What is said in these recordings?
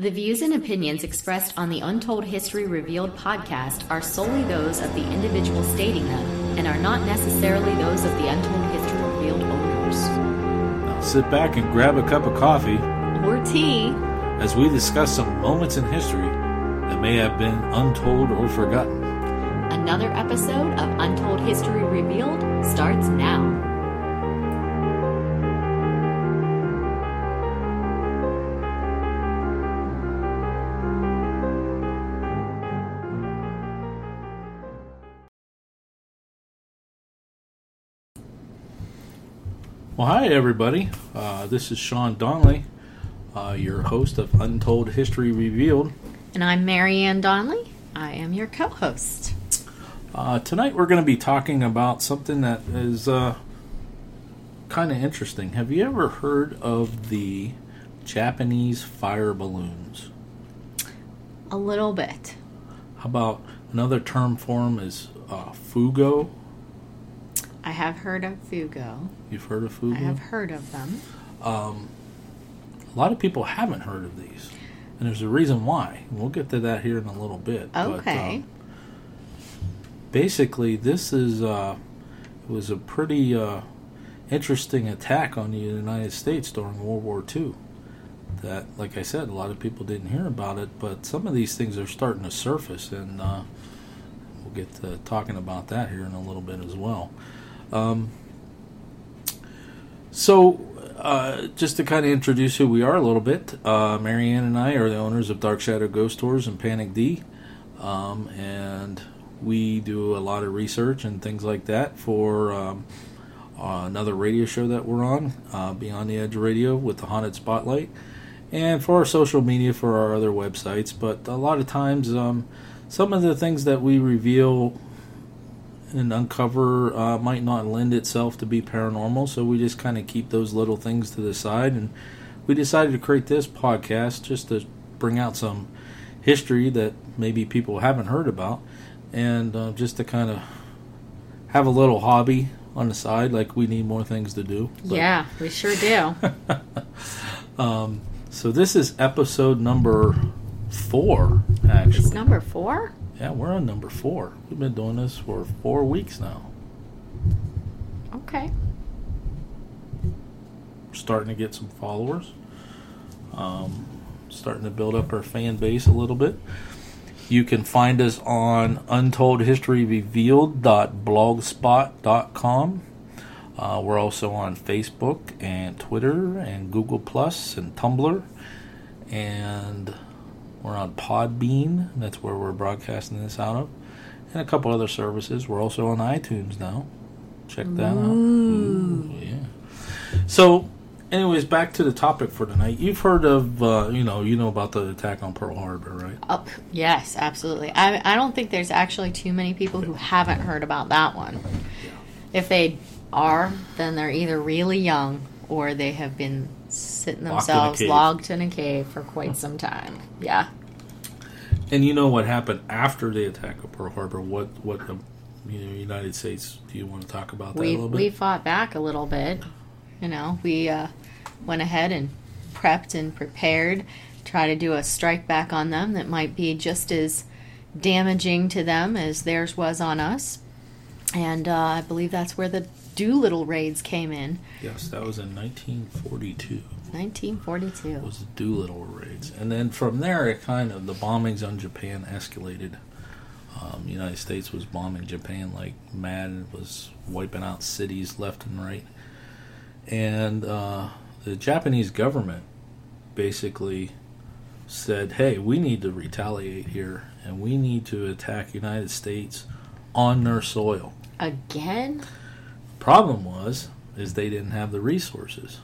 The views and opinions expressed on the Untold History Revealed podcast are solely those of the individual stating them and are not necessarily those of the Untold History Revealed owners. Now sit back and grab a cup of coffee Or tea. as we discuss some moments in history that may have been untold or forgotten. Another episode of Untold History Revealed starts now. Well, hi everybody. Uh, this is Sean Donnelly, uh, your host of Untold History Revealed. And I'm Marianne Donnelly. I am your co host. Uh, tonight we're going to be talking about something that is uh, kind of interesting. Have you ever heard of the Japanese fire balloons? A little bit. How about another term for them is uh, fugo? I have heard of Fugo. You've heard of fugo? I have heard of them. a lot of people haven't heard of these, and there's a reason why. We'll get to that here in a little bit. but, Okay. um, basically, this is uh, it was a pretty uh, interesting attack on the United States during World War II. That, like I said, a lot of people didn't hear about it, but some of these things are starting to surface, and uh, we'll get to talking about that here in a little bit as well. Um, so, uh, just to kind of introduce who we are a little bit, uh, Marianne and I are the owners of Dark Shadow Ghost Tours and Panic D, um, and we do a lot of research and things like that for um, uh, another radio show that we're on, uh, Beyond the Edge Radio with the Haunted Spotlight, and for our social media for our other websites. But a lot of times, um, some of the things that we reveal and uncover uh, might not lend itself to be paranormal, so we just kind of keep those little things to the side. And we decided to create this podcast just to bring out some history that maybe people haven't heard about, and uh, just to kind of have a little hobby on the side. Like we need more things to do. But- Yeah, we sure do. So this is episode number four, actually. it's number four? Yeah, we're on number four. We've been doing this for four weeks now. Okay. starting to get some followers. Um, starting to build up our fan base a little bit. You can find us on untoldhistoryrevealed.blogspot.com. Uh, we're also on Facebook and Twitter and Google Plus and Tumblr, and we're on Podbean. That's where we're broadcasting this out of, and a couple other services. We're also on iTunes now. Check that out. Ooh, yeah. So, anyways, back to the topic for tonight. You've heard of, uh, you know, you know about the attack on Pearl Harbor, right? Oh, yes, absolutely. I, I don't think there's actually too many people who haven't heard about that one. If they are, then they're either really young or they have been sitting in themselves cave. locked in a cave for quite some time. Yeah. And you know what happened after the attack of Pearl Harbor? What, what the you know, United States? Do you want to talk about that a we little bit? we fought back a little bit. You know, we uh, went ahead and prepped and prepared, try to do a strike back on them that might be just as damaging to them as theirs was on us. And uh, I believe that's where the Doolittle raids came in, yes, that was in 1942. 1942. was the Doolittle raids, and then from there, it kind of the bombings on Japan escalated. Um, the United States was bombing Japan like mad, and was wiping out cities left and right. And uh, the Japanese government basically said, "Hey, we need to retaliate here, and we need to attack United States on their soil." Again? Problem was, is they didn't have the resources.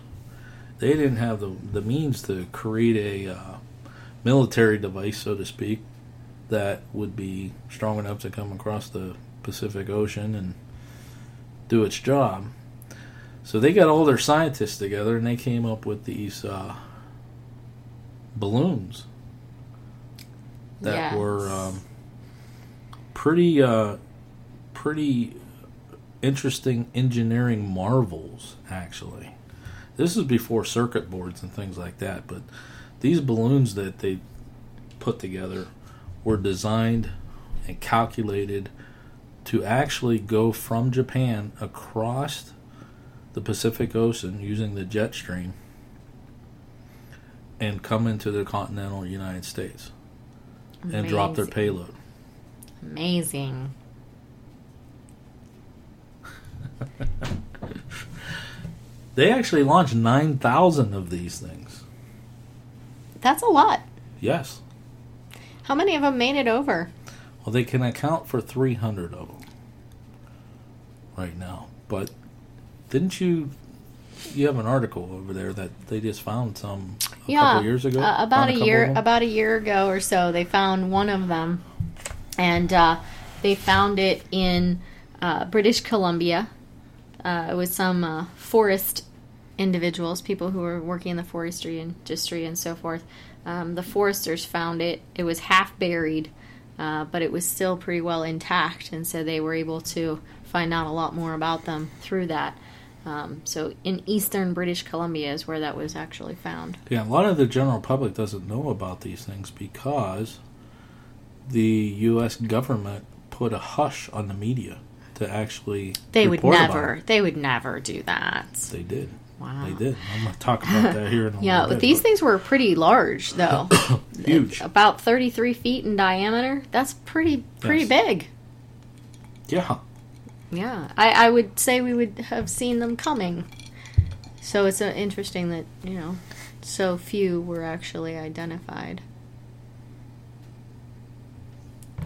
They didn't have the the means to create a uh, military device, so to speak, that would be strong enough to come across the Pacific Ocean and do its job. So they got all their scientists together and they came up with these uh, balloons that Yes. were um, pretty uh, pretty interesting engineering marvels actually this is before circuit boards and things like that but these balloons that they put together were designed and calculated to actually go from Japan across the Pacific Ocean using the jet stream and come into the continental United States and drop their payload. Amazing. They actually launched 9,000 of these things. That's a lot. Yes. How many of them made it over? Well, they can account for 300 of them right now. But didn't you? You have an article over there that they just found some a yeah, couple years ago. uh, about Found a couple year about a year ago or so, they found one of them, and uh, they found it in uh, British Columbia. Uh, it was some uh, forest individuals, people who were working in the forestry industry and so forth. Um, the foresters found it. It was half buried, uh, but it was still pretty well intact, and so they were able to find out a lot more about them through that. Um, so in eastern British Columbia is where that was actually found. Yeah, a lot of the general public doesn't know about these things because the U.S. government put a hush on the media to actually. They would never. They would never do that. They did. Wow. They did. I'm going to talk about that here in a Yeah, but bit. these things were pretty large, though. huge. About thirty-three feet in diameter. That's pretty pretty Yes. big. Yeah. Yeah, I, I would say we would have seen them coming. So it's uh, interesting that you know so few were actually identified.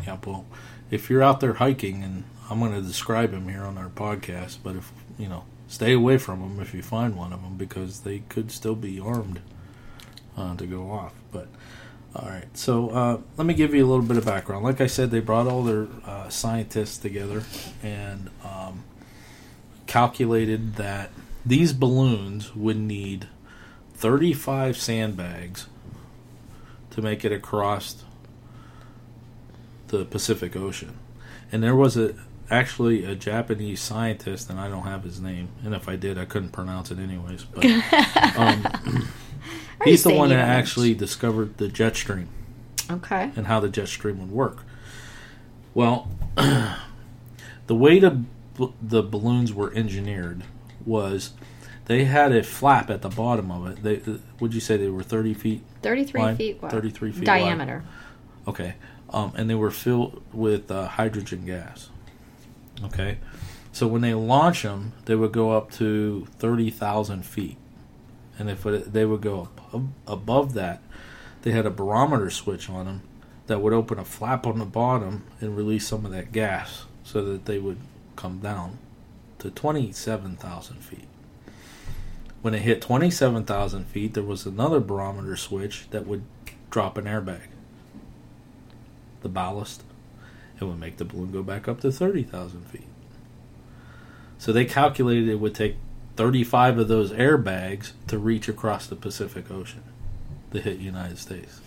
Yeah, well, if you're out there hiking, and I'm going to describe them here on our podcast, but if you know, stay away from them if you find one of them because they could still be armed uh, to go off. But all right, so uh, let me give you a little bit of background. Like I said, they brought all their uh, scientists together and um, calculated that these balloons would need 35 sandbags to make it across the Pacific Ocean. And there was a actually a Japanese scientist, and I don't have his name, and if I did, I couldn't pronounce it anyways. But um, he's the one that don't actually discovered the jet stream Okay. and how the jet stream would work. Well, the way the the balloons were engineered was they had a flap at the bottom of it. They uh, would you say they were thirty feet Thirty-three wide? feet wide. 33 feet wide. diameter. Okay. Um, and they were filled with uh, hydrogen gas. Okay. So when they launch them, they would go up to 30,000 feet. And if they would go up, above that, they had a barometer switch on them that would open a flap on the bottom and release some of that gas so that they would come down to 27,000 feet. When it hit 27,000 feet, there was another barometer switch that would drop an airbag the ballast, it would make the balloon go back up to 30,000 feet. So they calculated it would take 35 of those airbags to reach across the Pacific Ocean to hit United States.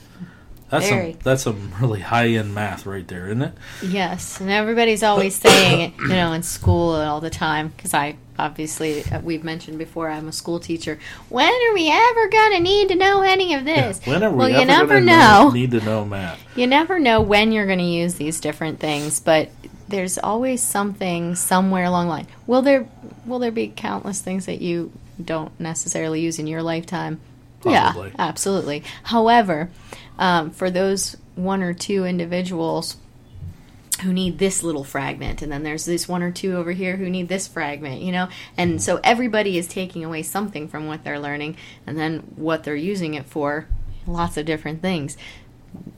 That's Very. some that's some really high end math right there, isn't it? Yes, and everybody's always saying it, you know, in school all the time. Because I obviously uh, we've mentioned before, I'm a school teacher. When are we ever gonna need to know any of this? When are we well, ever you never gonna know. need to know math? You never know when you're going to use these different things, but there's always something somewhere along the line. Will there will there be countless things that you don't necessarily use in your lifetime? Probably. Yeah, absolutely. However, um, for those one or two individuals who need this little fragment and then there's this one or two over here who need this fragment you know and so everybody is taking away something from what they're learning and then what they're using it for lots of different things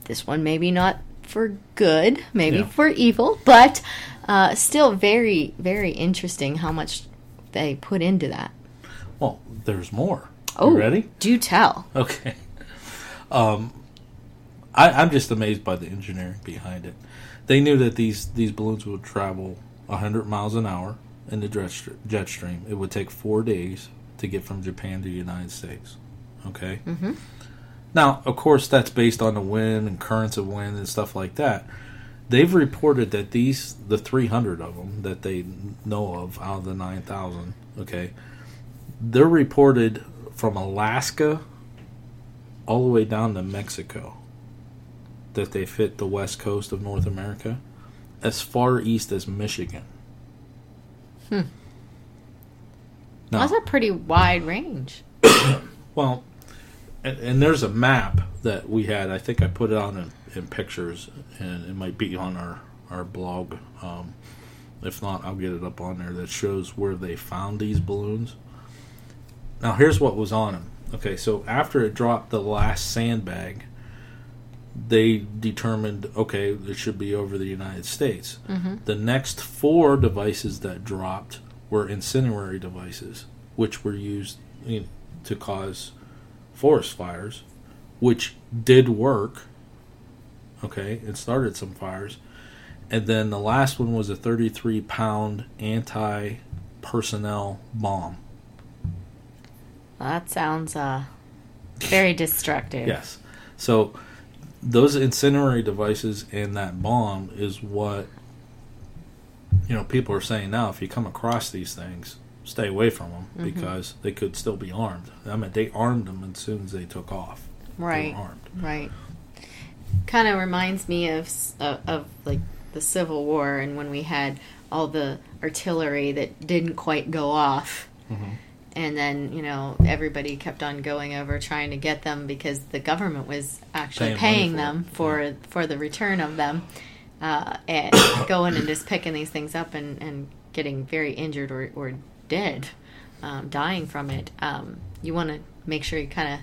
this one maybe not for good maybe Yeah. for evil but uh, still very very interesting how much they put into that Well, there's more. Oh you ready? do tell Okay. Um, I, I'm just amazed by the engineering behind it. They knew that these, these balloons would travel 100 miles an hour in the jet, jet stream. It would take four days to get from Japan to the United States. Okay? mm-hmm. Now, of course, that's based on the wind and currents of wind and stuff like that. They've reported that these, the 300 of them that they know of out of the 9,000, okay, they're reported from Alaska all the way down to Mexico that they fit the west coast of North America, as far east as Michigan. Hmm. Now, That's a pretty wide range. well, and, and there's a map that we had. I think I put it on in, in pictures, and it might be on our our blog. Um, if not, I'll get it up on there that shows where they found these balloons. Now, here's what was on them. Okay, so after it dropped the last sandbag, they determined okay, it should be over the United States. Mm-hmm. The next four devices that dropped were incendiary devices, which were used to cause forest fires, which did work. Okay, it started some fires. And then the last one was a 33 pound anti personnel bomb. That sounds uh, very destructive. Yes. So those incendiary devices and that bomb is what you know people are saying now if you come across these things stay away from them Mhm. because they could still be armed i mean they armed them as soon as they took off they Right. were armed Right. Kind of reminds me of, of of like the Civil War and when we had all the artillery that didn't quite go off. Mhm. And then, you know, everybody kept on going over trying to get them because the government was actually Paying paying for them for for the return of them. Uh, and going and just picking these things up and, and getting very injured or, or dead, um, dying from it. Um, you want to make sure you kind of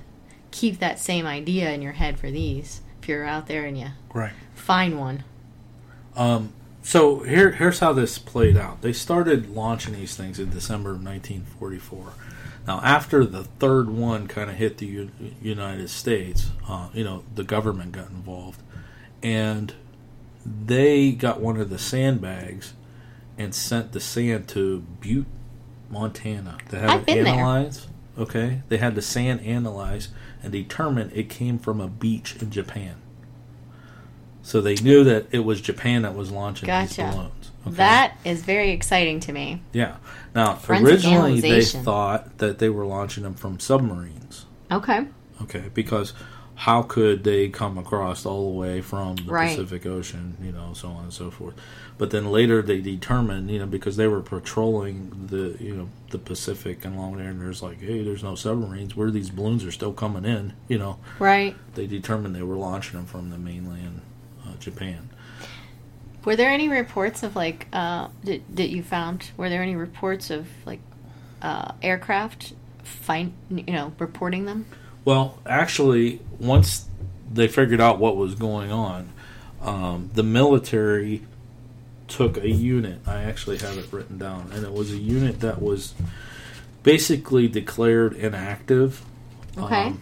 keep that same idea in your head for these. If you're out there and you right find one, um, so here, here's how this played out. They started launching these things in December of 1944. Now, after the third one kind of hit the U- United States, uh, you know, the government got involved, and they got one of the sandbags and sent the sand to Butte, Montana, to have I've it been there. analyzed. Okay, they had the sand analyzed and determined it came from a beach in Japan. So they knew that it was Japan that was launching these balloons. Okay? that is very exciting to me. yeah. Now Forensic originally they thought that they were launching them from submarines. Okay. Okay, because how could they come across all the way from the Right. Pacific Ocean, you know, so on and so forth. But then later they determined, you know, because they were patrolling the, you know, the Pacific and along there, and there's like, hey, there's no submarines. Where these balloons are still coming in, you know, Right. they determined they were launching them from the mainland, Japan. Were there any reports of like uh, that, that you found? Were there any reports of like uh, aircraft find you know reporting them? Well, actually, once they figured out what was going on, um, the military took a unit. I actually have it written down, and it was a unit that was basically declared inactive. Okay. Um,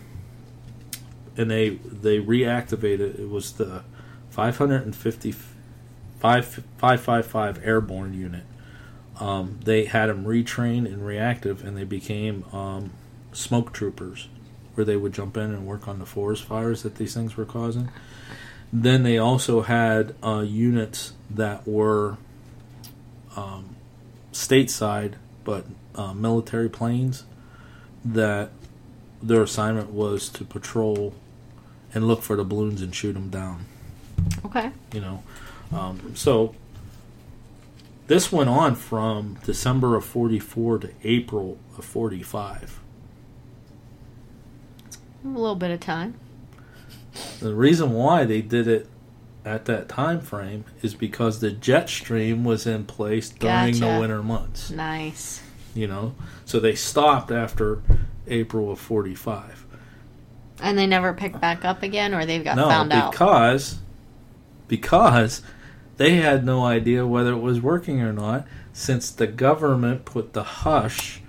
and they they reactivated. It was the 550 555 airborne unit. Um, they had them retrained and reactive, and they became um, smoke troopers, where they would jump in and work on the forest fires that these things were causing. Then they also had uh, units that were um, stateside, but uh, military planes that their assignment was to patrol and look for the balloons and shoot them down. Okay. You know, um, so this went on from December of '44 to April of '45. A little bit of time. The reason why they did it at that time frame is because the jet stream was in place during the winter months. Nice. You know, so they stopped after April of '45. And they never picked back up again, or they've got no, found out. because because they had no idea whether it was working or not, since the government put the hush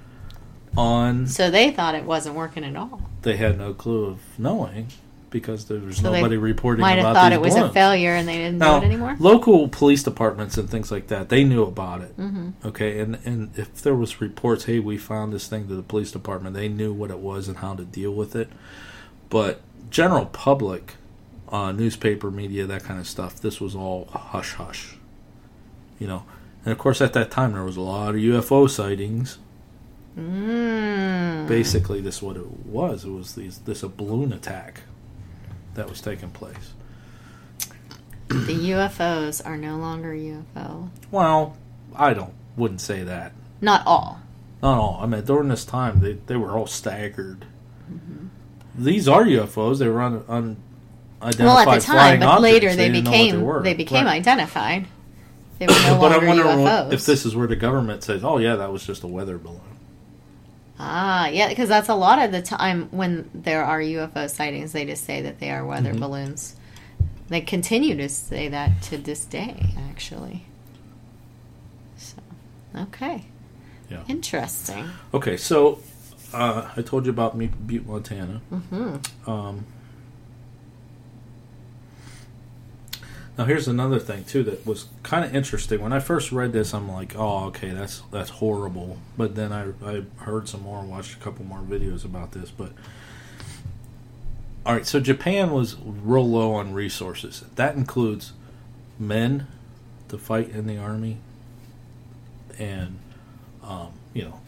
on. So they thought it wasn't working at all. They had no clue of knowing because there was So they nobody reporting Might about have thought it was balloons. a failure and they didn't Now, do it anymore. local police departments and things like that, they knew about it. hmm Okay, and and if there was reports, hey, we found this thing to the police department, they knew what it was and how to deal with it. But general public, uh, newspaper, media, that kind of stuff, this was all hush hush. You know, and of course at that time there was a lot of UFO sightings. Mm. Basically, this what it was. It was these this a balloon attack that was taking place. The UFOs are no longer UFO. Well, I don't wouldn't say that. Not all. Not all. I mean, during this time, they they were all staggered. These are UFOs. They were un, unidentified well, at the time, but later they, know became were. they, became Right. identified. They were no but I wonder UFOs. if this is where the government says, "Oh yeah, that was just a weather balloon." Ah, yeah, because that's a lot of the time when there are UFO sightings, they just say that they are weather Mm-hmm. balloons. They continue to say that to this day, actually. So, okay. Yeah. Interesting. Okay, so uh, I told you about Me- Butte, Montana. hmm Um, now here's another thing too that was kind of interesting. When I first read this, I'm like, "Oh, okay, that's that's horrible." But then I I heard some more and watched a couple more videos about this. But all right, so Japan was real low on resources. That includes men to fight in the army, and um, you know,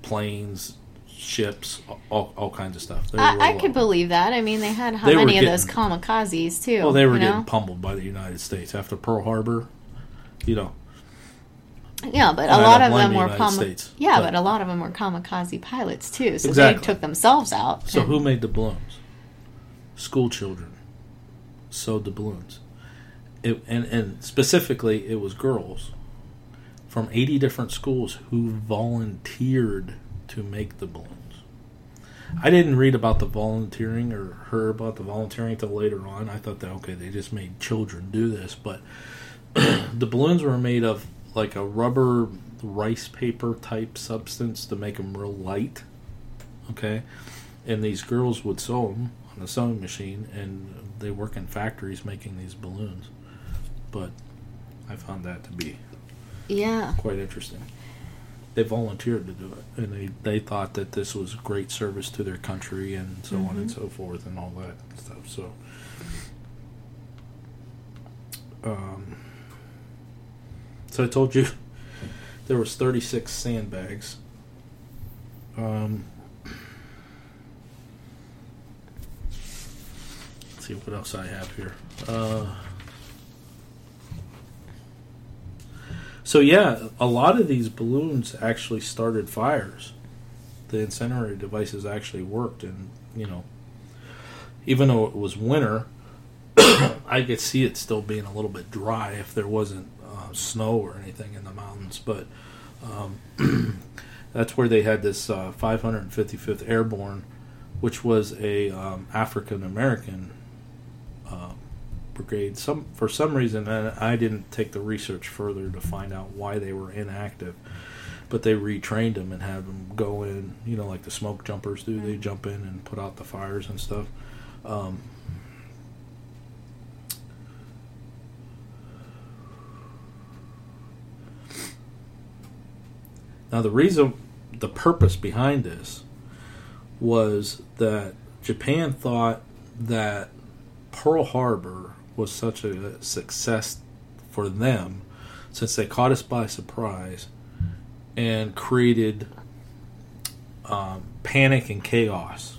planes, ships, all, all kinds of stuff. They I, I could believe that. I mean, they had how They many of those kamikazes, too? Well, they were getting know? pummeled by the United States after Pearl Harbor. You know, Yeah, but a lot of them the were States, Yeah, but- but, a lot of them were kamikaze pilots too, so Exactly. they took themselves out. so who made the balloons? School children sewed the balloons, it, and and specifically it was girls from eighty different schools who volunteered to make the balloons. I didn't read about the volunteering or hear about the volunteering until later on. I thought that okay, they just made children do this, but the balloons were made of like a rubber rice paper type substance to make them real light. Okay, and these girls would sew them on a sewing machine, and they work in factories making these balloons. But I found that to be Yeah. quite interesting. They volunteered to do it, and they, they thought that this was great service to their country and so on and so forth and all that stuff. So, um, so I told you there was 36 sandbags. Um, let's see what else I have here. Uh, So yeah, a lot of these balloons actually started fires. The incendiary devices actually worked, and you know, even though it was winter, I could see it still being a little bit dry if there wasn't uh, snow or anything in the mountains. But um, that's where they had this uh, 555th Airborne, which was a um, African American brigade. Some for some reason, and I didn't take the research further to find out why they were inactive. But they retrained them and had them go in, you know, like the smoke jumpers do. They jump in and put out the fires and stuff. Um, now, the reason, the purpose behind this was that Japan thought that Pearl Harbor was such a success for them since they caught us by surprise and created um, panic and chaos.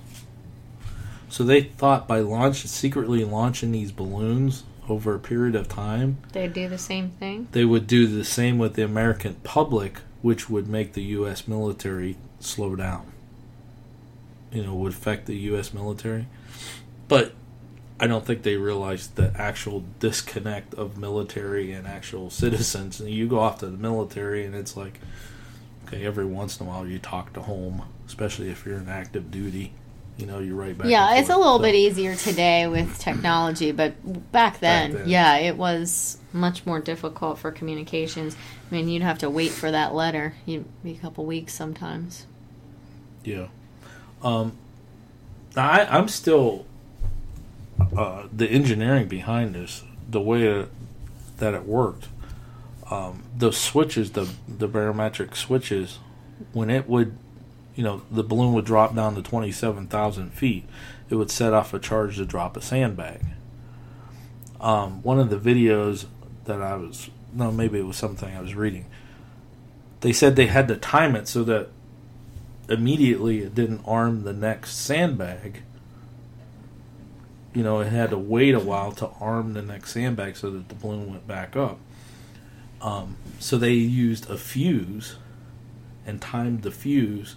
So they thought by launch secretly launching these balloons over a period of time, they'd do the same thing. they would do the same with the American public, which would make the U.S. military slow down. You know, would affect the U.S. military. But I don't think they realized the actual disconnect of military and actual citizens. And you go off to the military, and it's like, okay, every once in a while you talk to home, especially if you're in active duty. You know, you're right back. Yeah, it's a little So- bit easier today with technology, but back then, then. yeah, it was much more difficult for communications. I mean, you'd have to wait for that letter. You'd be a couple weeks sometimes. Yeah. Um, I, I'm still uh, the engineering behind this, the way it, that it worked. Um, those switches, the the barometric switches, when it would, you know, the balloon would drop down to twenty seven thousand feet, it would set off a charge to drop a sandbag. Um, one of the videos that I was no, maybe it was something I was reading. they said they had to time it so that immediately it didn't arm the next sandbag. You know, it had to wait a while to arm the next sandbag so that the balloon went back up. Um, so they used a fuse and timed the fuse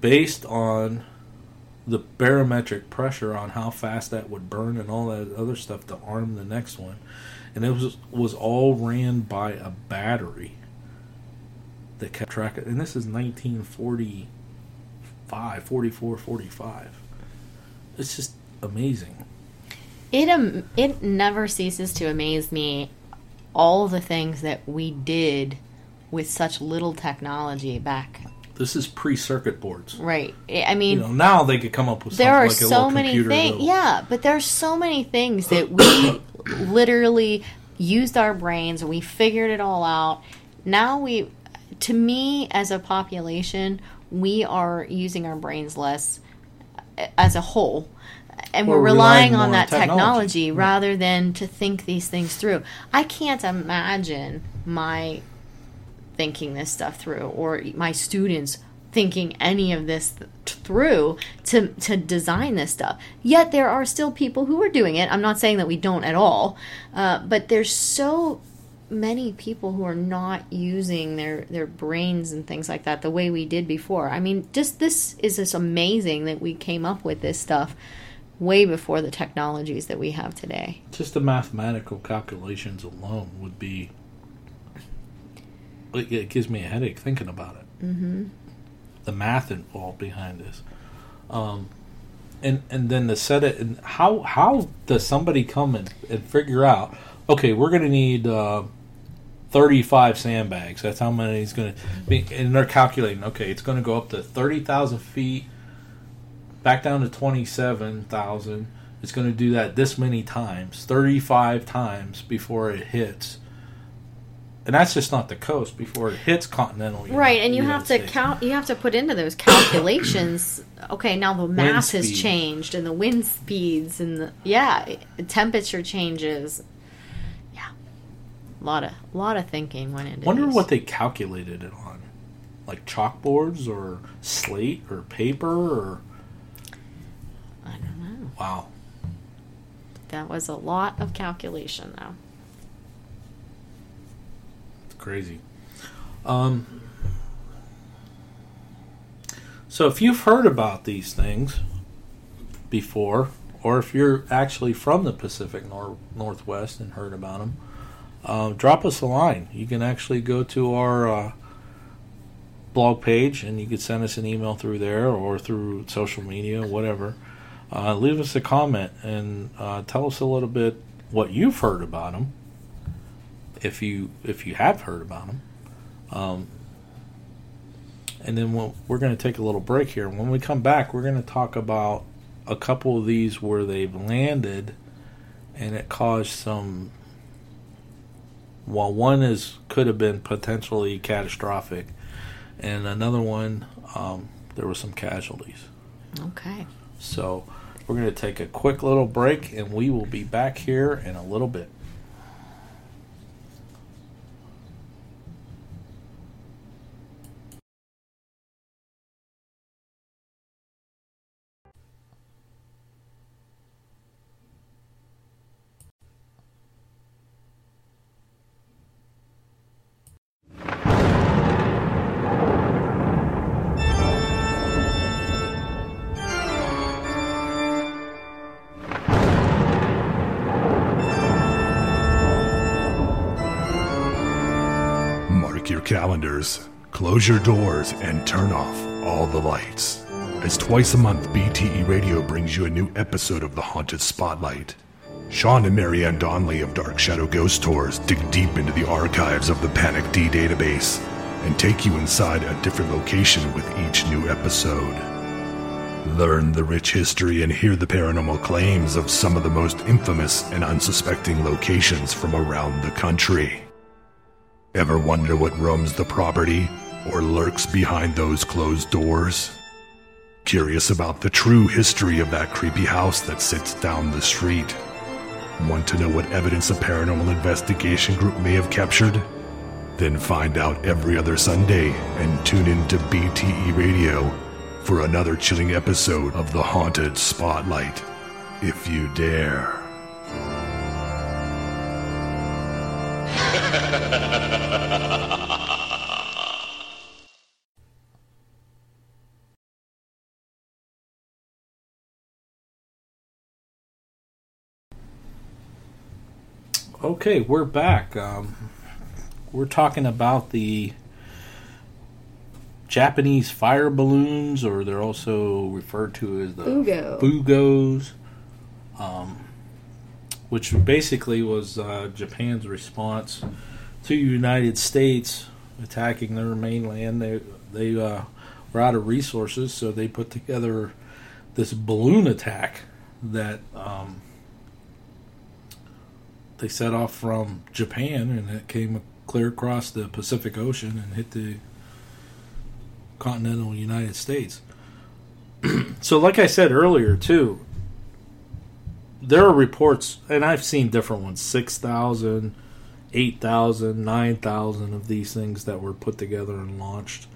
based on the barometric pressure on how fast that would burn and all that other stuff to arm the next one. And it was was all ran by a battery that kept track of and this is 1945 44 45 it's just amazing It um it never ceases to amaze me all the things that we did with such little technology back. this is pre-circuit boards Right. I mean, you know now they could come up with there are like so many things. Yeah, but there's so many things that we literally used our brains. We figured it all out. Now we, to me, as a population, we are using our brains less uh, as a whole. And we're, We're relying, relying on that on technology. technology, rather than to think these things through. I can't imagine my thinking this stuff through or my students thinking any of this th- through to to design this stuff. Yet there are still people who are doing it. I'm not saying that we don't at all uh, but there's so many people who are not using their their brains and things like that the way we did before. I mean just this is just amazing that we came up with this stuff way before the technologies that we have today. Just the mathematical calculations alone would be it, it gives me a headache thinking about it. Mm-hmm. the math involved behind this. Um, and and then to set it and how how does somebody come and, and figure out okay we're going to need uh, 35 sandbags. That's how many it's going to be and they're calculating okay it's going to go up to 30,000 feet back down to 27,000 it's going to do that this many times 35 times before it hits and that's just not the coast before it hits continental Uni- right and you have United to States. count you have to put into those calculations okay now the mass has changed and the wind speeds and the yeah temperature changes yeah a lot of a lot of thinking went into it. wonder these. what they calculated it on like chalkboards or slate or paper or i don't know wow that was a lot of calculation though It's crazy. Um, so if you've heard about these things before, or if you're actually from the Pacific Nor- Northwest and heard about them, uh, drop us a line. You can actually go to our uh, blog page and you can send us an email through there or through social media, whatever. Uh, leave us a comment and uh, tell us a little bit what you've heard about them if you if you have heard about them. Um, and then we'll, we're going to take a little break here. When we come back, we're going to talk about a couple of these where they've landed, and it caused some. Well, one is could have been potentially catastrophic, and another one um, there were some casualties. okay So we're going to take a quick little break, and we will be back here in a little bit. Close your doors, and turn off all the lights. As twice a month, BTE Radio brings you a new episode of The Haunted Spotlight. Sean and Marianne Donnelly of Dark Shadow Ghost Tours dig deep into the archives of the Panic D database and take you inside a different location with each new episode. Learn the rich history and hear the paranormal claims of some of the most infamous and unsuspecting locations from around the country. Ever wonder what roams the property or lurks behind those closed doors? Curious about the true history of that creepy house that sits down the street? Want to know what evidence a paranormal investigation group may have captured? Then find out every other Sunday and tune in to BTE Radio for another chilling episode of The Haunted Spotlight. If you dare. Okay, we're back. Um, we're talking about the Japanese fire balloons, or they're also referred to as the Fugo. Fugos, um, which basically was uh, Japan's response to the United States attacking their mainland. They they uh, were out of resources, so they put together this balloon attack that. Um, they set off from Japan and it came clear across the Pacific Ocean and hit the continental United States. so, like I said earlier, too, there are reports, and I've seen different ones 6,000, 8,000, 9,000 of these things that were put together and launched,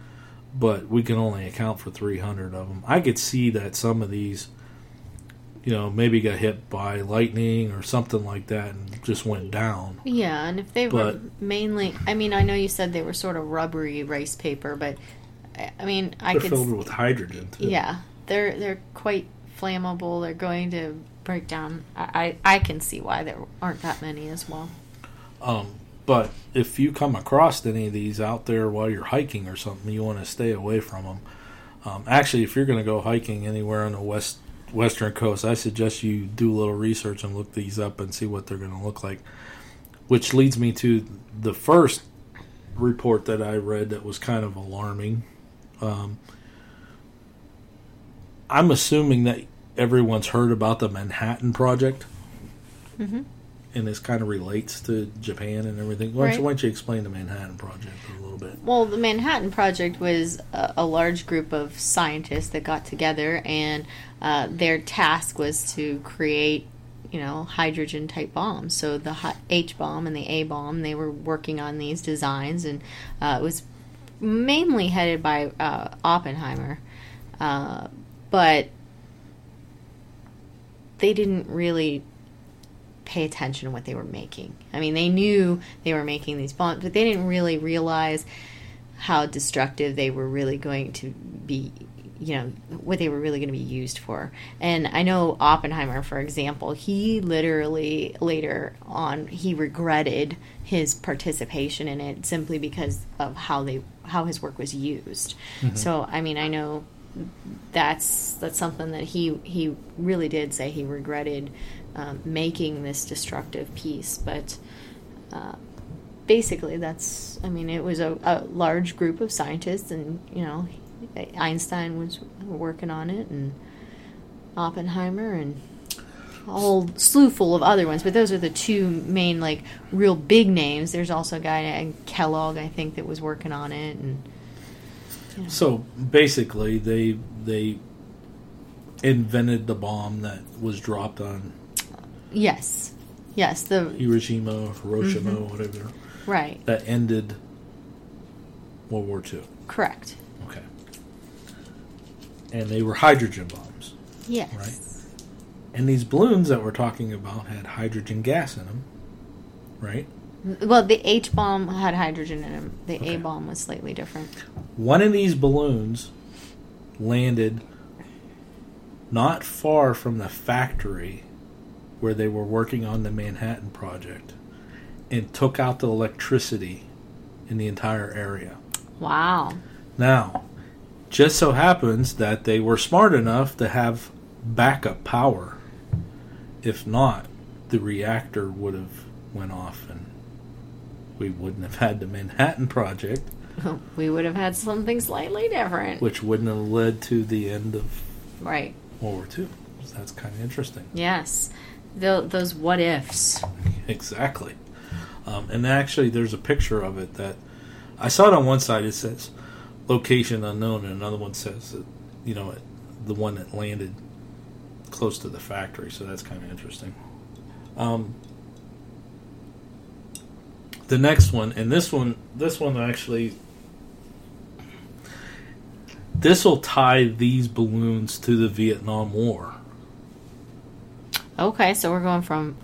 but we can only account for 300 of them. I could see that some of these you know, maybe got hit by lightning or something like that and just went down. Yeah, and if they were mainly, I mean, I know you said they were sort of rubbery rice paper, but I mean, I could. filled with hydrogen too. Yeah, they're they're quite flammable. They're going to break down. I I, I can see why there aren't that many as well. Um, but if you come across any of these out there while you're hiking or something, you want to stay away from them. Um, actually, if you're going to go hiking anywhere on the west western coast, I suggest you do a little research and look these up and see what they're going to look like. Which leads me to the first report that I read that was kind of alarming. Um, I'm assuming that everyone's heard about the Manhattan Project hmm and this kind of relates to Japan and everything. Why, don't you, why don't you explain the Manhattan Project a little bit? Well, the Manhattan Project was a, a large group of scientists that got together, and uh, their task was to create, you know, hydrogen type bombs. So the H bomb and the A bomb, they were working on these designs, and uh, it was mainly headed by uh, Oppenheimer, uh, but they didn't really pay attention to what they were making. I mean, they knew they were making these bombs, but they didn't really realize how destructive they were really going to be, you know, what they were really going to be used for. And I know Oppenheimer, for example, he literally later on he regretted his participation in it simply because of how they how his work was used. Mm-hmm. So, I mean, I know that's that's something that he he really did say he regretted um, making this destructive piece, but uh, basically that's I mean it was a, a large group of scientists, and you know Einstein was working on it, and Oppenheimer, and a whole slew full of other ones, but those are the two main like real big names. There's also a guy named Kellogg, I think, that was working on it, and So basically, they they invented the bomb that was dropped on yes, yes, the Hiroshima, Hiroshima, Mm-hmm. whatever, right, that ended World War II. correct, Okay, and they were hydrogen bombs, yes. Right. and these balloons that we're talking about had hydrogen gas in them, right? Well, the H bomb had hydrogen in them. The Okay. A bomb was slightly different. One of these balloons landed not far from the factory where they were working on the Manhattan Project and took out the electricity in the entire area. Wow. Now, just so happens that they were smart enough to have backup power. If not, the reactor would have went off and we wouldn't have had the Manhattan Project, We would have had something slightly different. which wouldn't have led to the end of Right. World War II. So that's kind of interesting. Yes. Tho- those what ifs. Exactly. Um, and actually, there's a picture of it that I saw it on one side. It says location unknown, and another one says that, you know the one that landed close to the factory. So that's kind of interesting. Um, the next one, and this one, this one actually, this will tie these balloons to the Vietnam War. Okay, so we're going from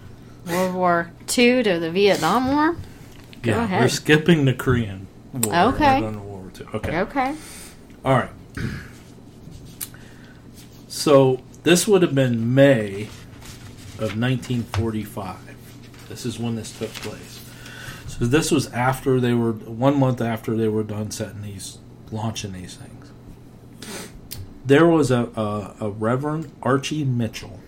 World War II to the Vietnam War. Go yeah, ahead. we're skipping the Korean War. Okay. We're going to World War II. Okay. Okay. All right. So this would have been May of 1945. This is when this took place. So this was after they were one month after they were done setting these, launching these things. There was a, a, a Reverend Archie Mitchell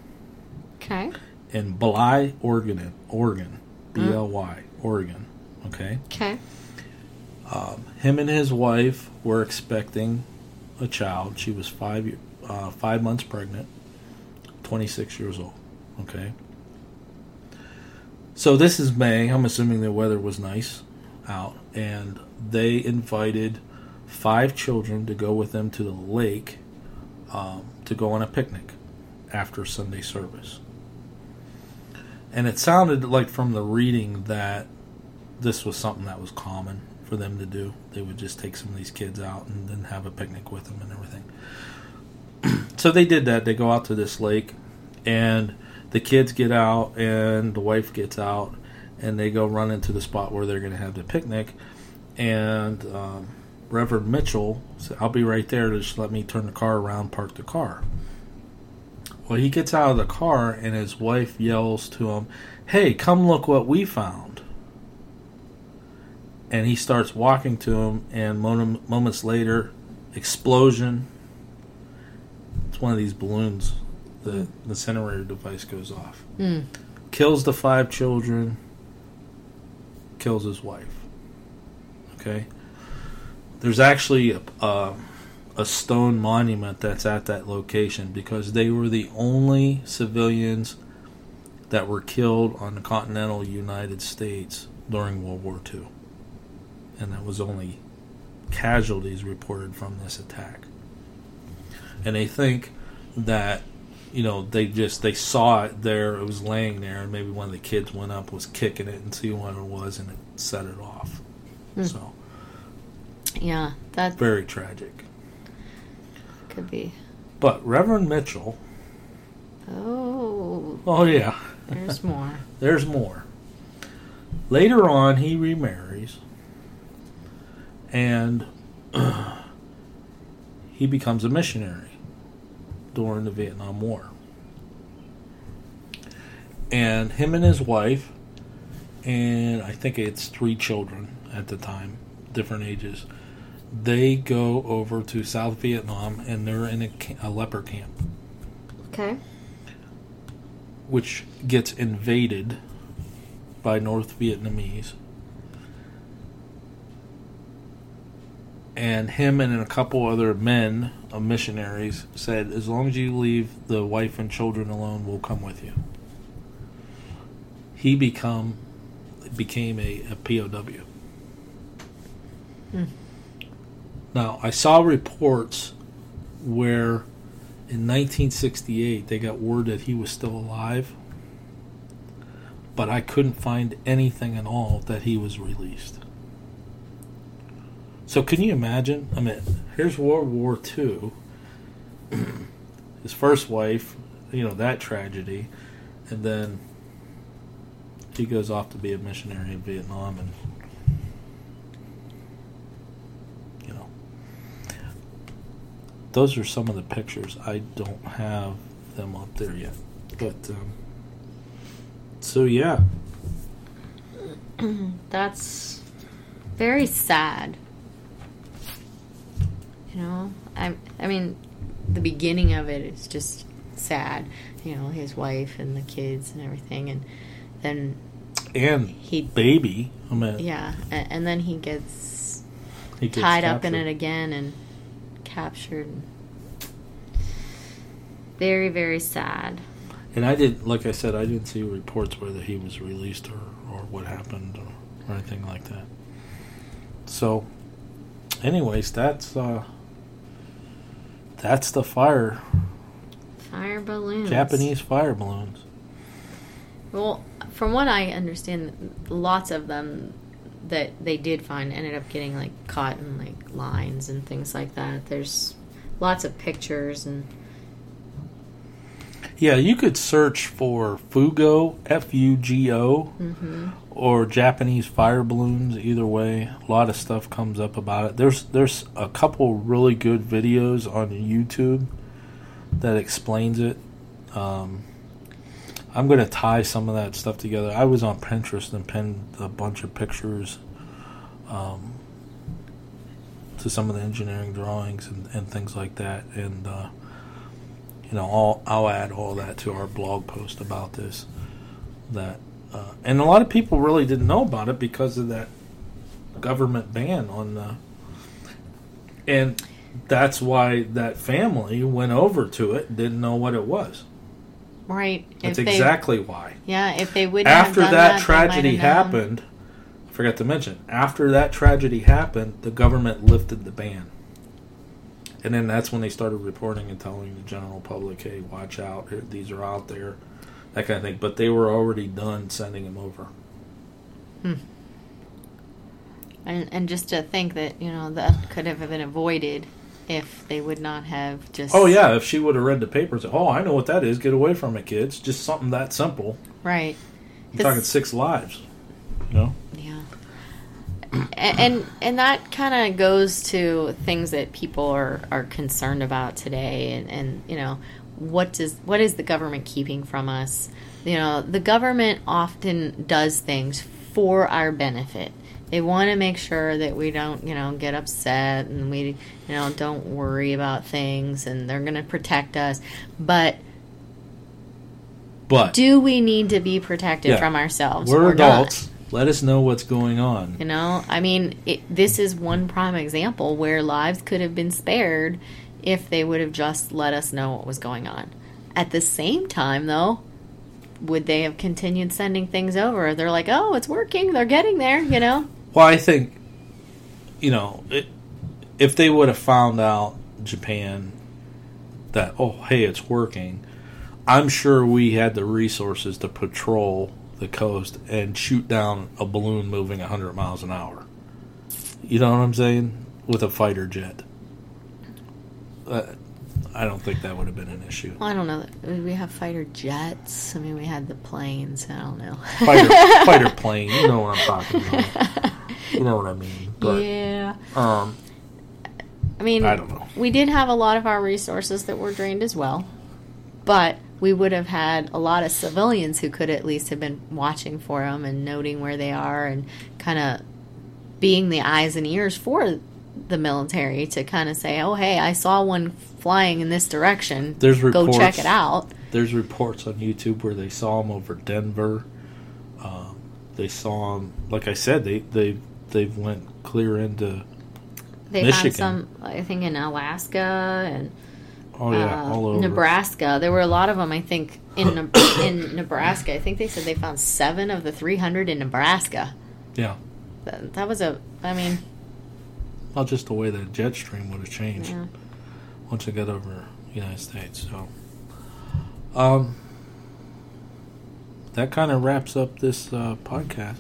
Okay. in Bly, Oregon, Oregon, B L Y, Oregon. Okay. Okay. him and his wife were expecting a child. She was five year- uh, five months pregnant, twenty six years old. Okay. So this is May. I'm assuming the weather was nice out, and they invited five children to go with them to the lake um, to go on a picnic after Sunday service. And it sounded like from the reading that this was something that was common for them to do. They would just take some of these kids out and then have a picnic with them and everything. so they did that. They go out to this lake, and the kids get out, and the wife gets out, and they go run into the spot where they're going to have the picnic. And um, Reverend Mitchell said, I'll be right there. Just let me turn the car around, park the car. Well, he gets out of the car, and his wife yells to him, Hey, come look what we found. And he starts walking to him and moments later explosion. It's one of these balloons the the incinerator device goes off. Hmm. kills the five children. Kills his wife. Okay? There's actually a, a, a stone monument that's at that location because they were the only civilians that were killed on the continental United States during World War II and that was only casualties reported from this attack. And they think that you know they just they saw it there, it was laying there, and maybe one of the kids went up, was kicking it, and see what it was, and it set it off. Hmm. So Yeah, that's very tragic. Could be. But Reverend Mitchell, Oh, oh yeah, there's more. There's more. Later on, he remarries, and he becomes a missionary during the Vietnam War. And him and his wife, and I think it's three children at the time, different ages, they go over to South Vietnam and they're in a, a leper camp Okay. which gets invaded by North Vietnamese. And him and a couple other men, uh, missionaries, said, "As long as you leave the wife and children alone, we'll come with you." He become became a, a POW. Now I saw reports where in 1968 they got word that he was still alive but i couldn't find anything at all that he was released. So can you imagine? I mean here's world war ii his first wife you know that tragedy and then he goes off to be a missionary in vietnam and you know those are some of the pictures. I don't have them up there yet, but um, so yeah, That's very sad. You know, I I mean, the beginning of it is just sad. You know, his wife and the kids and everything, and then and he, baby. I mean, yeah, and, and then he gets he gets tied up in it again and captured. Very very sad. And I didn't like I said, I didn't see reports whether he was released or or what happened or, or anything like that. So, anyways, that's uh, that's the fire Fire balloons. Japanese fire balloons. Well, from what I understand, lots of them that they did find ended up getting like caught in like lines and things like that. There's lots of pictures and Yeah, you could search for Fugo, F U G O, or Japanese fire balloons. Either way, a lot of stuff comes up about it. There's there's a couple really good videos on YouTube that explains it. Um, I'm going to tie some of that stuff together. I was on Pinterest and pinned a bunch of pictures um, to some of the engineering drawings and, and things like that, and. Uh, you know, I'll, I'll add all that to our blog post about this. That uh, and a lot of people really didn't know about it because of that government ban on the. And that's why that family went over to it, didn't know what it was. Right. That's if they- exactly why. yeah, if they wouldn't After that that, tragedy might have known. happened, I forgot to mention, after that tragedy happened, the government lifted the ban. And then that's when they started reporting and telling the general public, hey, watch out, these are out there, that kind of thing. But they were already done sending them over. Hmm. And and just to think that you know that could have been avoided if they would not have just. Oh, yeah, if she would have read the papers, oh, I know what that is, get away from it, kids. Just something that simple. Right. You're talking six lives, you know? Yeah. And and that kind of goes to things that people are, are concerned about today, and, and you know what does what is the government keeping from us? You know, the government often does things for our benefit. They want to make sure that we don't, you know, get upset and we, you know, don't worry about things, and they're going to protect us. But But do we need to be protected Yeah. from ourselves? we're or not? adults. Let us know what's going on. You know, I mean, it, this is one prime example where lives could have been spared if they would have just let us know what was going on. At the same time, though, would they have continued sending things over? They're like, oh, it's working. They're getting there, you know? Well, I think, you know, it, if they would have found out Japan that, oh, hey, it's working, I'm sure we had the resources to patrol the coast and shoot down a balloon moving 100 miles an hour. You know what I'm saying? With a fighter jet. Uh, I don't think that would have been an issue. Well, I don't know. We have fighter jets. I mean, we had the planes. I don't know. Fighter, fighter plane, you know what I'm talking about. You know what I mean. But, yeah. um, I mean, I don't know. We did have a lot of our resources that were drained as well, but we would have had a lot of civilians who could at least have been watching for them and noting where they are and kind of being the eyes and ears for the military to kind of say, "Oh, hey, I saw one flying in this direction. There's Go check it out." There's reports on YouTube where they saw them over Denver. Uh, they saw them, like I said, they they they went clear into. They Michigan. found some, I think, in Alaska and Oh yeah, uh, all over Nebraska. There were a lot of them. I think in Ne- in Nebraska. I think they said they found seven of the three hundred in Nebraska. Yeah, That, that was a. I mean, not just the way that jet stream would have changed yeah. once it got over the United States. So, um, that kind of wraps up this uh, podcast.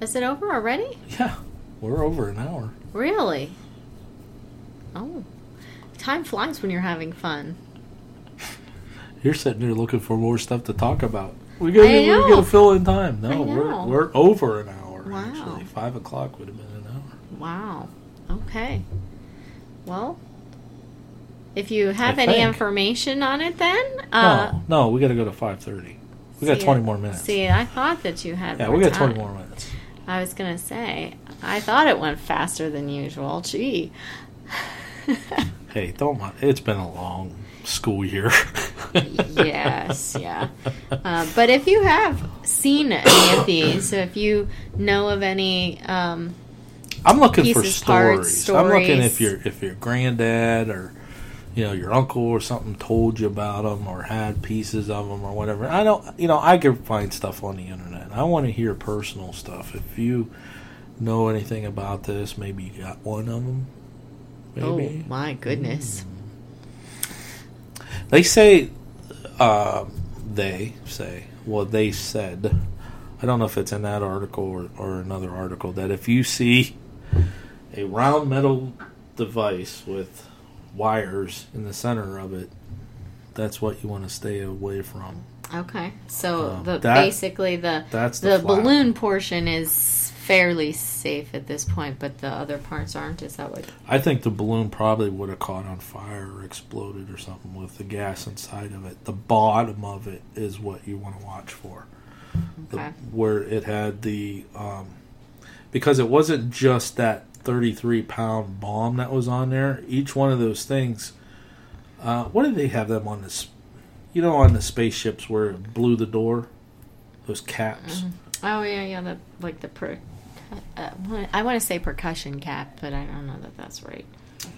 Is it over already? Yeah, we're over an hour. Really? Oh, time flies when you're having fun. You're sitting there looking for more stuff to talk about. We gotta, I we know. gotta fill in time. No, we're we're over an hour. Wow. Actually, five o'clock would have been an hour. Wow. Okay. Well, if you have I any think. information on it, then uh, no, no, we got to go to five thirty. We got twenty more minutes. See, I thought that you had. yeah, we got time. twenty more minutes. I was gonna say, I thought it went faster than usual. Gee. Hey, don't mind. It's been a long school year. yes, yeah. Uh, but if you have seen any of these, so if you know of any, um, I'm looking for Pieces, parts, stories. I'm looking if stories. your if your granddad or you know your uncle or something told you about them or had pieces of them or whatever. I don't. You know, I can find stuff on the internet. I want to hear personal stuff. If you know anything about this, maybe you got one of them. Maybe. oh my goodness, They say, uh, they say, well, they said, I don't know if it's in that article or, or another article that if you see a round metal device with wires in the center of it, that's what you want to stay away from. Okay. So Uh, the that- basically the That's the, the balloon portion is fairly safe at this point, but the other parts aren't. Is that what? I think the balloon probably would have caught on fire or exploded or something with the gas inside of it. The bottom of it is what you want to watch for. The- where it had the um, because it wasn't just that 33 pound bomb that was on there. Each one of those things. Uh, what did they have them on this? You know, on the spaceships where it blew the door, those caps. Oh yeah, yeah. The like the per. Uh, I want to say percussion cap, but I don't know that that's right.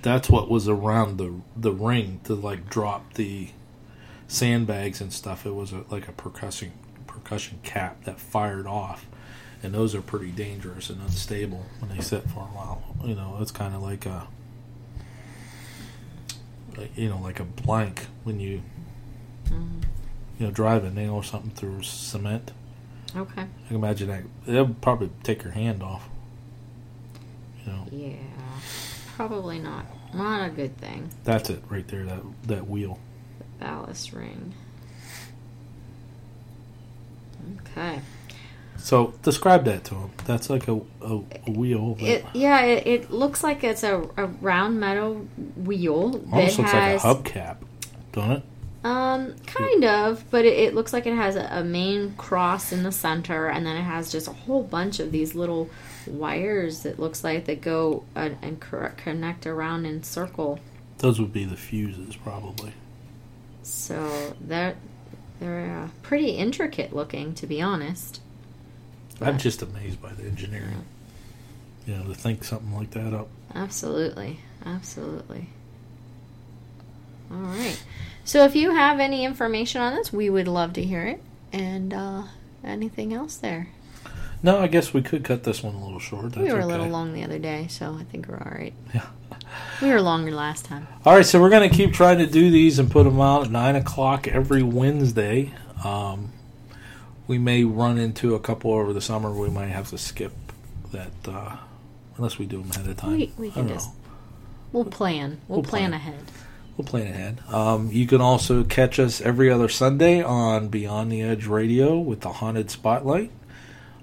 that's what was around the the ring to like drop the sandbags and stuff. It was a, like a percussion percussion cap that fired off, and those are pretty dangerous and unstable when they sit for a while. You know, it's kind of like a you know like a blank when you mm-hmm. you know drive a nail or something through cement. Okay. I can imagine that It'll probably take your hand off. You know, Yeah. Probably not. Not a good thing. that's it right there. That that wheel. Ballast ring. Okay. So describe that to him. That's like a, a, a wheel. That It yeah, it, it looks like it's a, a round metal wheel that almost looks has like a hubcap, don't it? um kind of, but it, it looks like it has a, a main cross in the center, and then it has just a whole bunch of these little wires that looks like that go uh, and connect around in circle. Those would be the fuses, probably. So they're they're uh, pretty intricate looking, to be honest. I'm just amazed by the engineering. You know, to think something like that up. Absolutely. Absolutely. All right. So if you have any information on this, we would love to hear it. And uh, anything else there? No, I guess we could cut this one a little short. That's we were okay. a little long the other day, so I think we're all right. Yeah. We were longer last time. All right, so we're going to keep trying to do these and put them out at nine o'clock every Wednesday. Um, we may run into a couple over the summer. We might have to skip that uh, unless we do them ahead of time. We, we can just know. we'll plan. We'll, We'll plan, plan. ahead. We'll plan ahead. Um, you can also catch us every other Sunday on Beyond the Edge Radio with the Haunted Spotlight.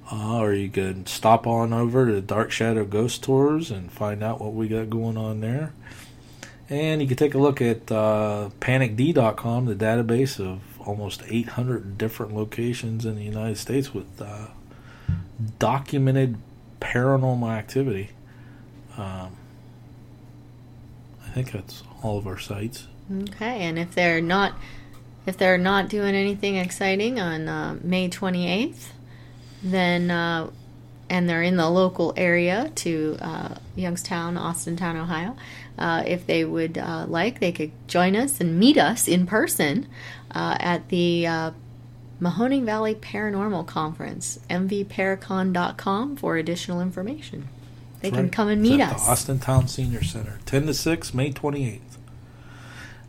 Uh, or you can stop on over to Dark Shadow Ghost Tours and find out what we got going on there. And you can take a look at uh, panicd.com, the database of almost 800 different locations in the United States with uh, documented paranormal activity. Um, I think that's all of our sites. Okay, and if they're not if they're not doing anything exciting on uh, May 28th, then uh, and they're in the local area to uh, Youngstown, Austintown, Ohio, uh, if they would uh, like, they could join us and meet us in person uh, at the uh, Mahoning Valley Paranormal Conference, mvparacon.com for additional information. They can Right. come and meet at us. The Austintown Senior Center, 10 to 6, May 28th.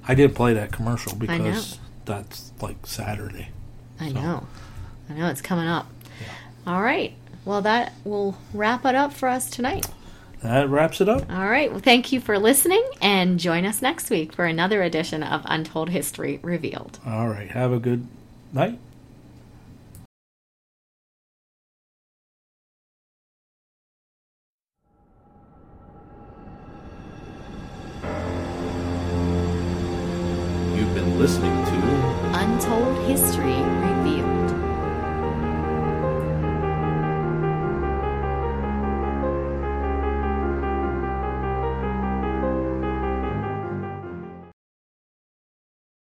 I did play that commercial because that's like Saturday. I So- know. I know it's coming up. All right. Well, that will wrap it up for us tonight. That wraps it up. All right. Well, thank you for listening and join us next week for another edition of Untold History Revealed. All right. Have a good night.